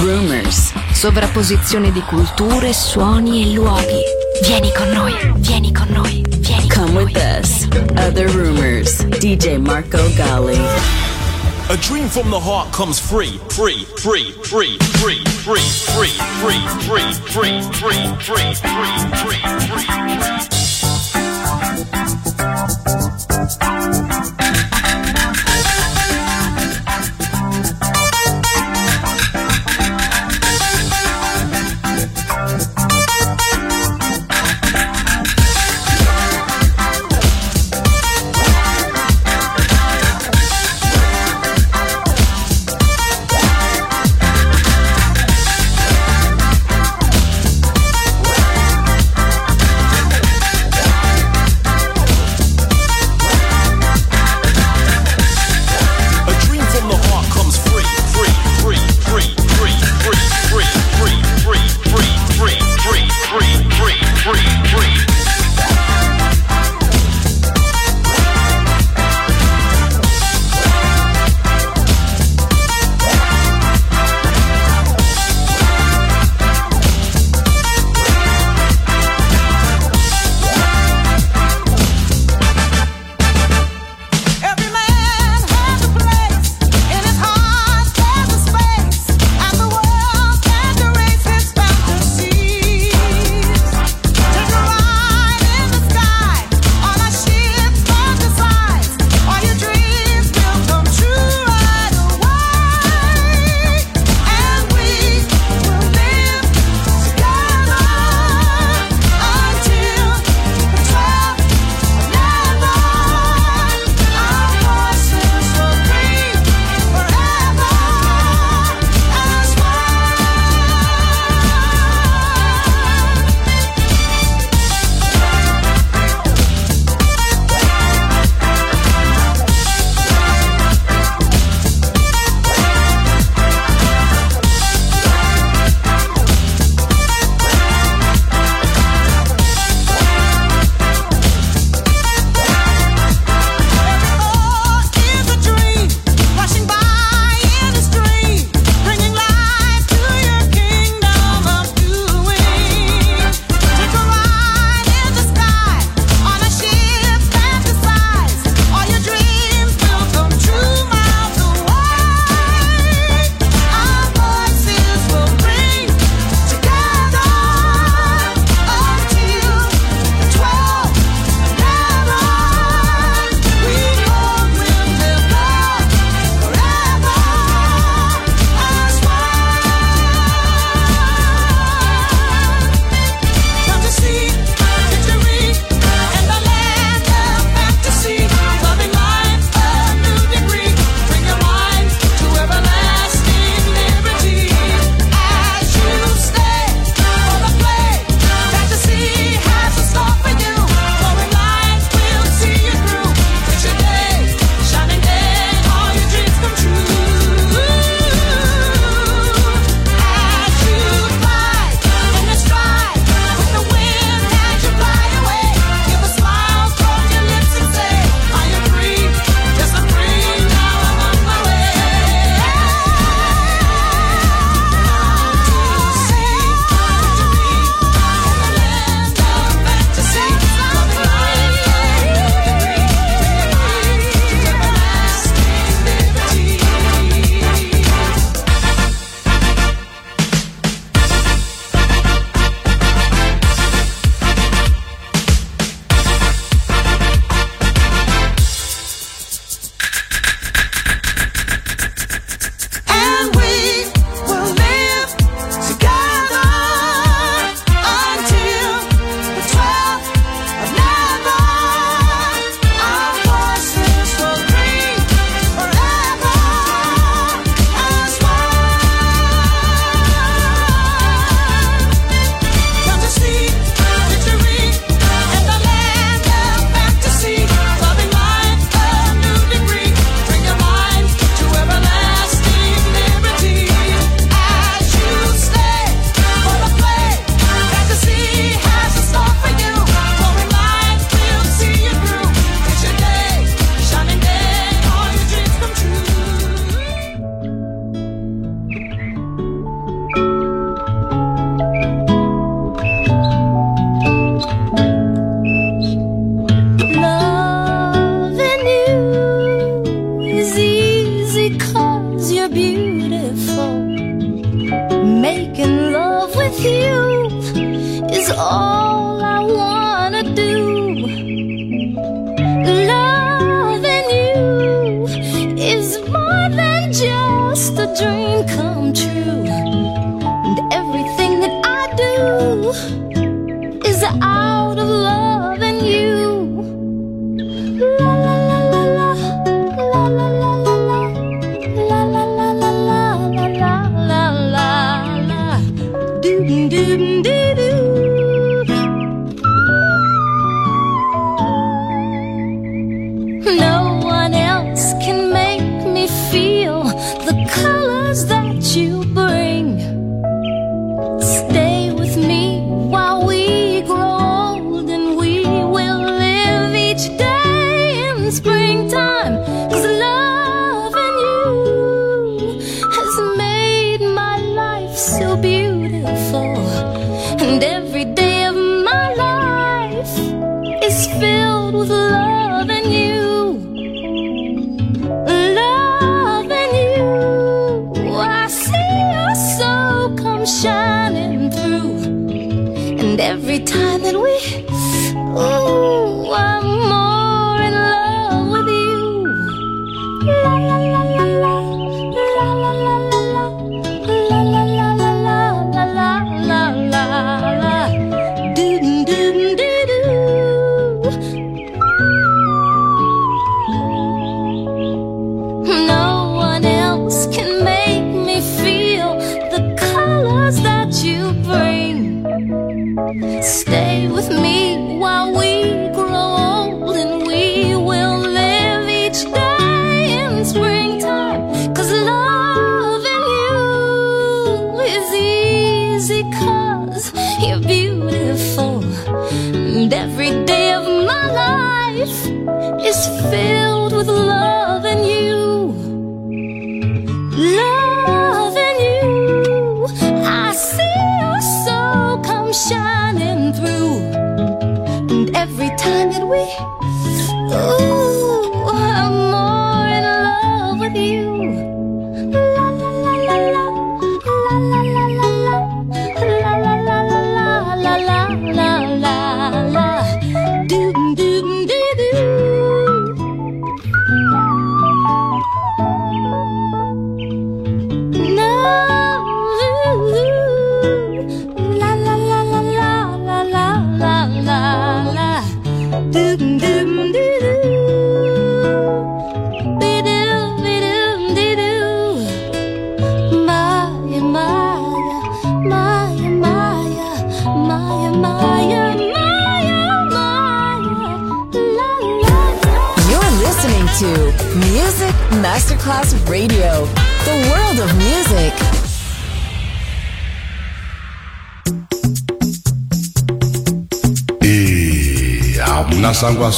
rumors. Sovrapposizione di culture, suoni e luoghi. Vieni con noi, vieni con noi, vieni con noi. Come with noi. us. Other rumors. DJ Marco Gally. A dream from the heart comes free, free, free, free, free, free, free, free, free, free, free, free, free, free, free.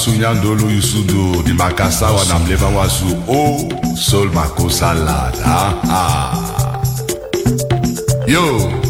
wasu nyandolo yusudo di makasa wanamleva wasu. O sol makosalada yo.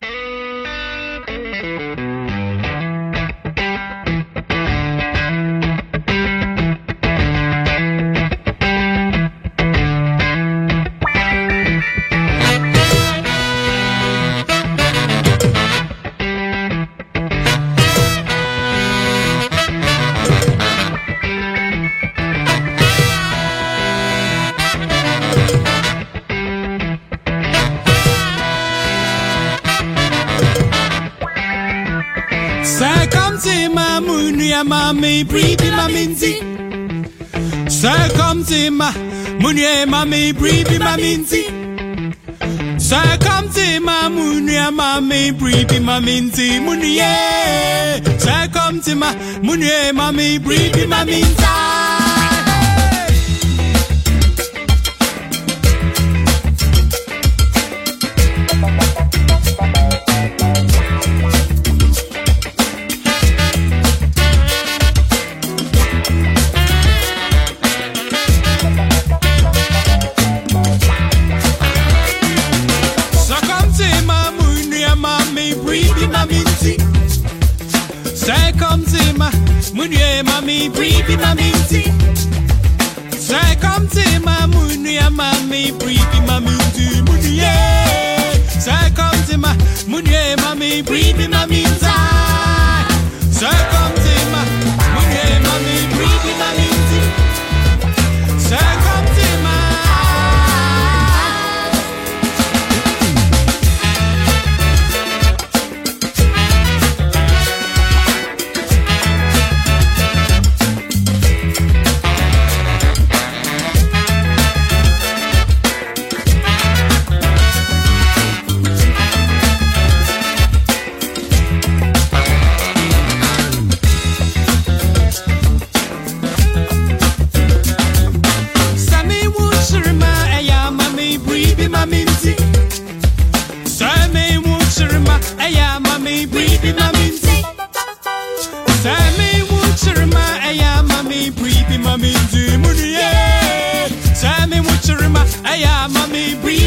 Sir, come to Cinquante ma munia ma mi bribi ma minzi. my ma munia ma mi bribi my minzi. my ma munia ma mi bribi ma minzi munia. Cinquante ma munia ma mi bribi my minza.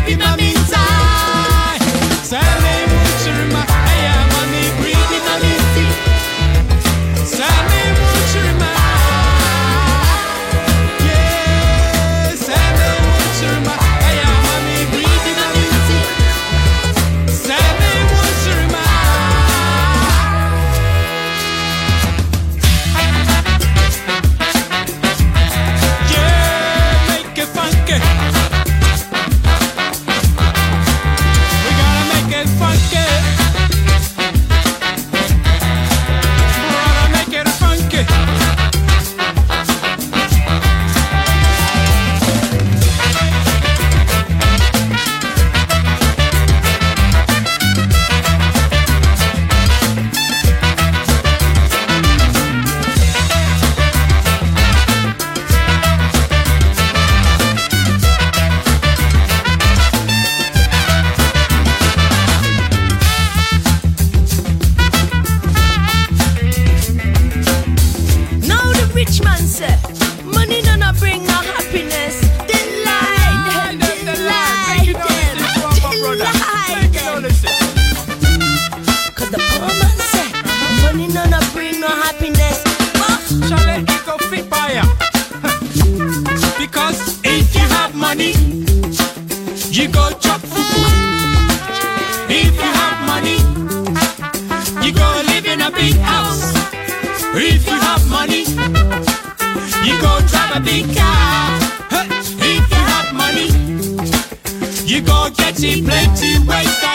Baby, mami, inside. You go get plenty waste.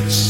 It's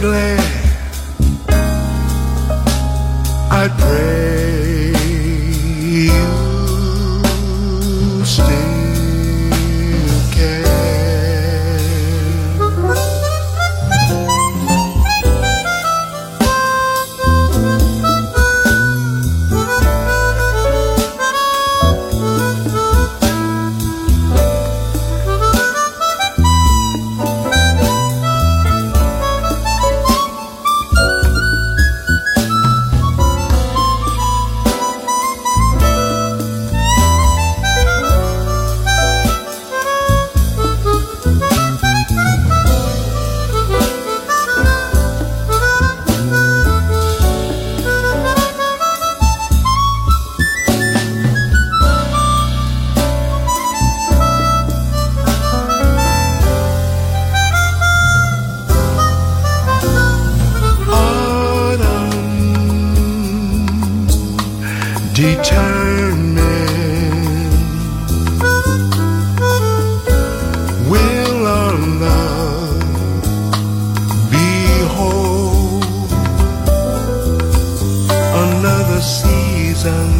glare. returning. Will our love? Another season.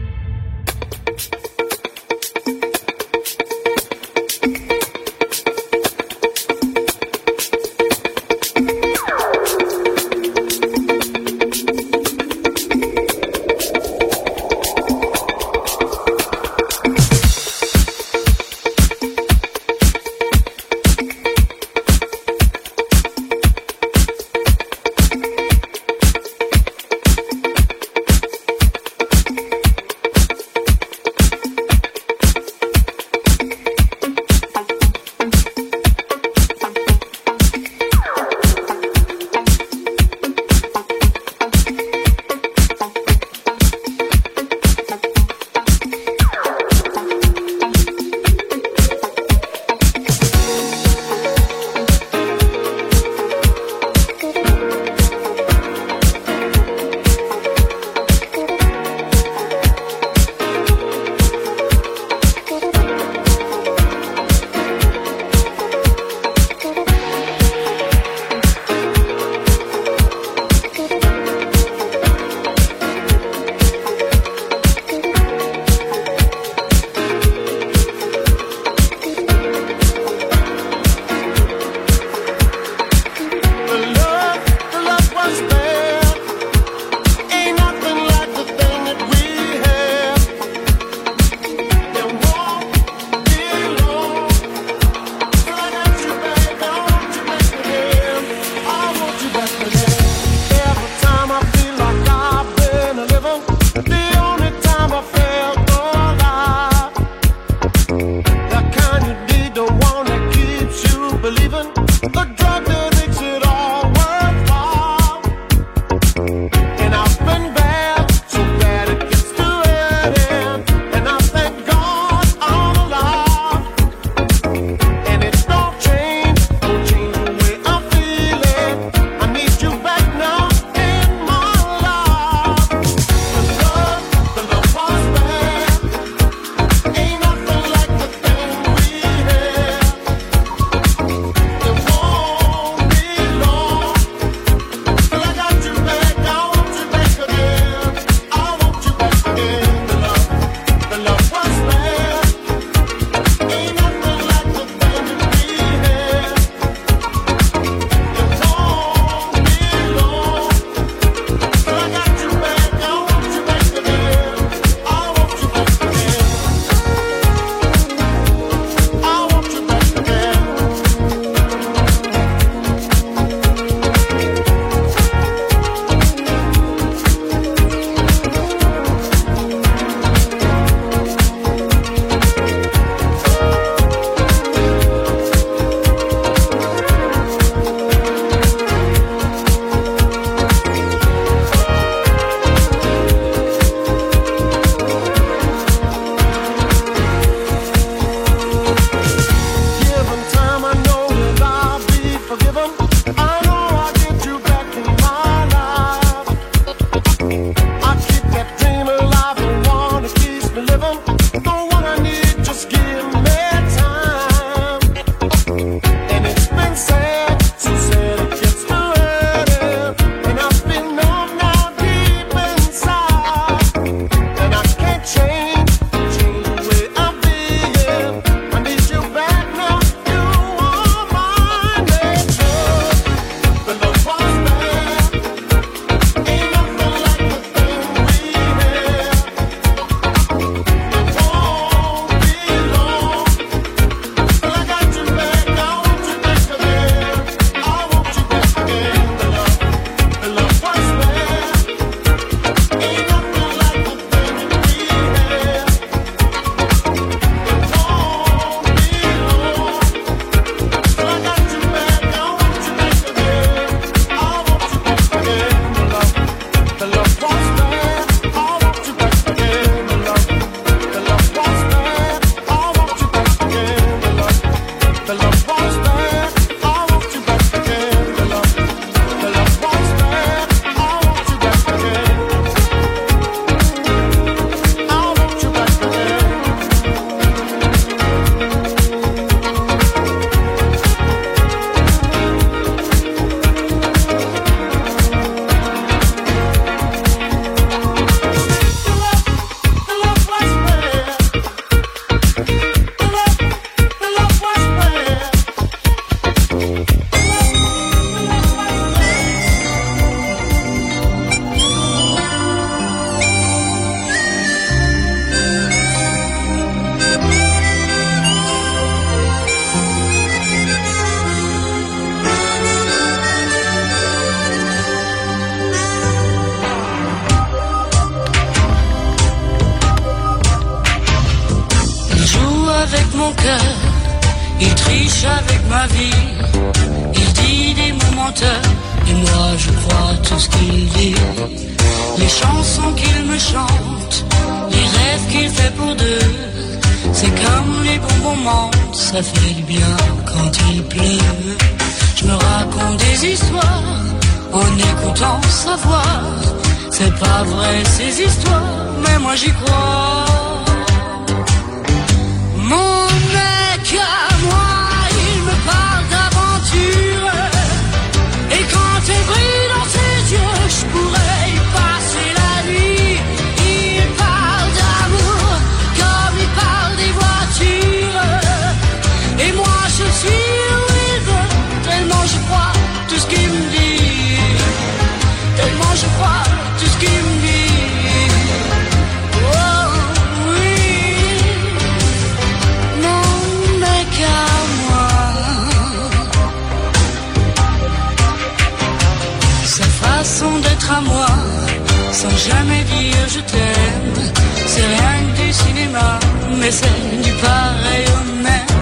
des scènes du pareil au même.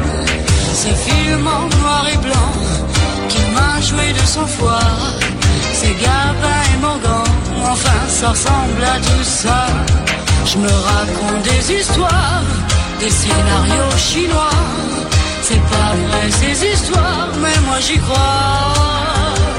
Ces films en noir et blanc qui m'a joué de son foie. Ces Gabin et Morgan, enfin ça ressemble à tout ça. Je me raconte des histoires, des scénarios chinois. C'est pas vrai ces histoires, mais moi j'y crois.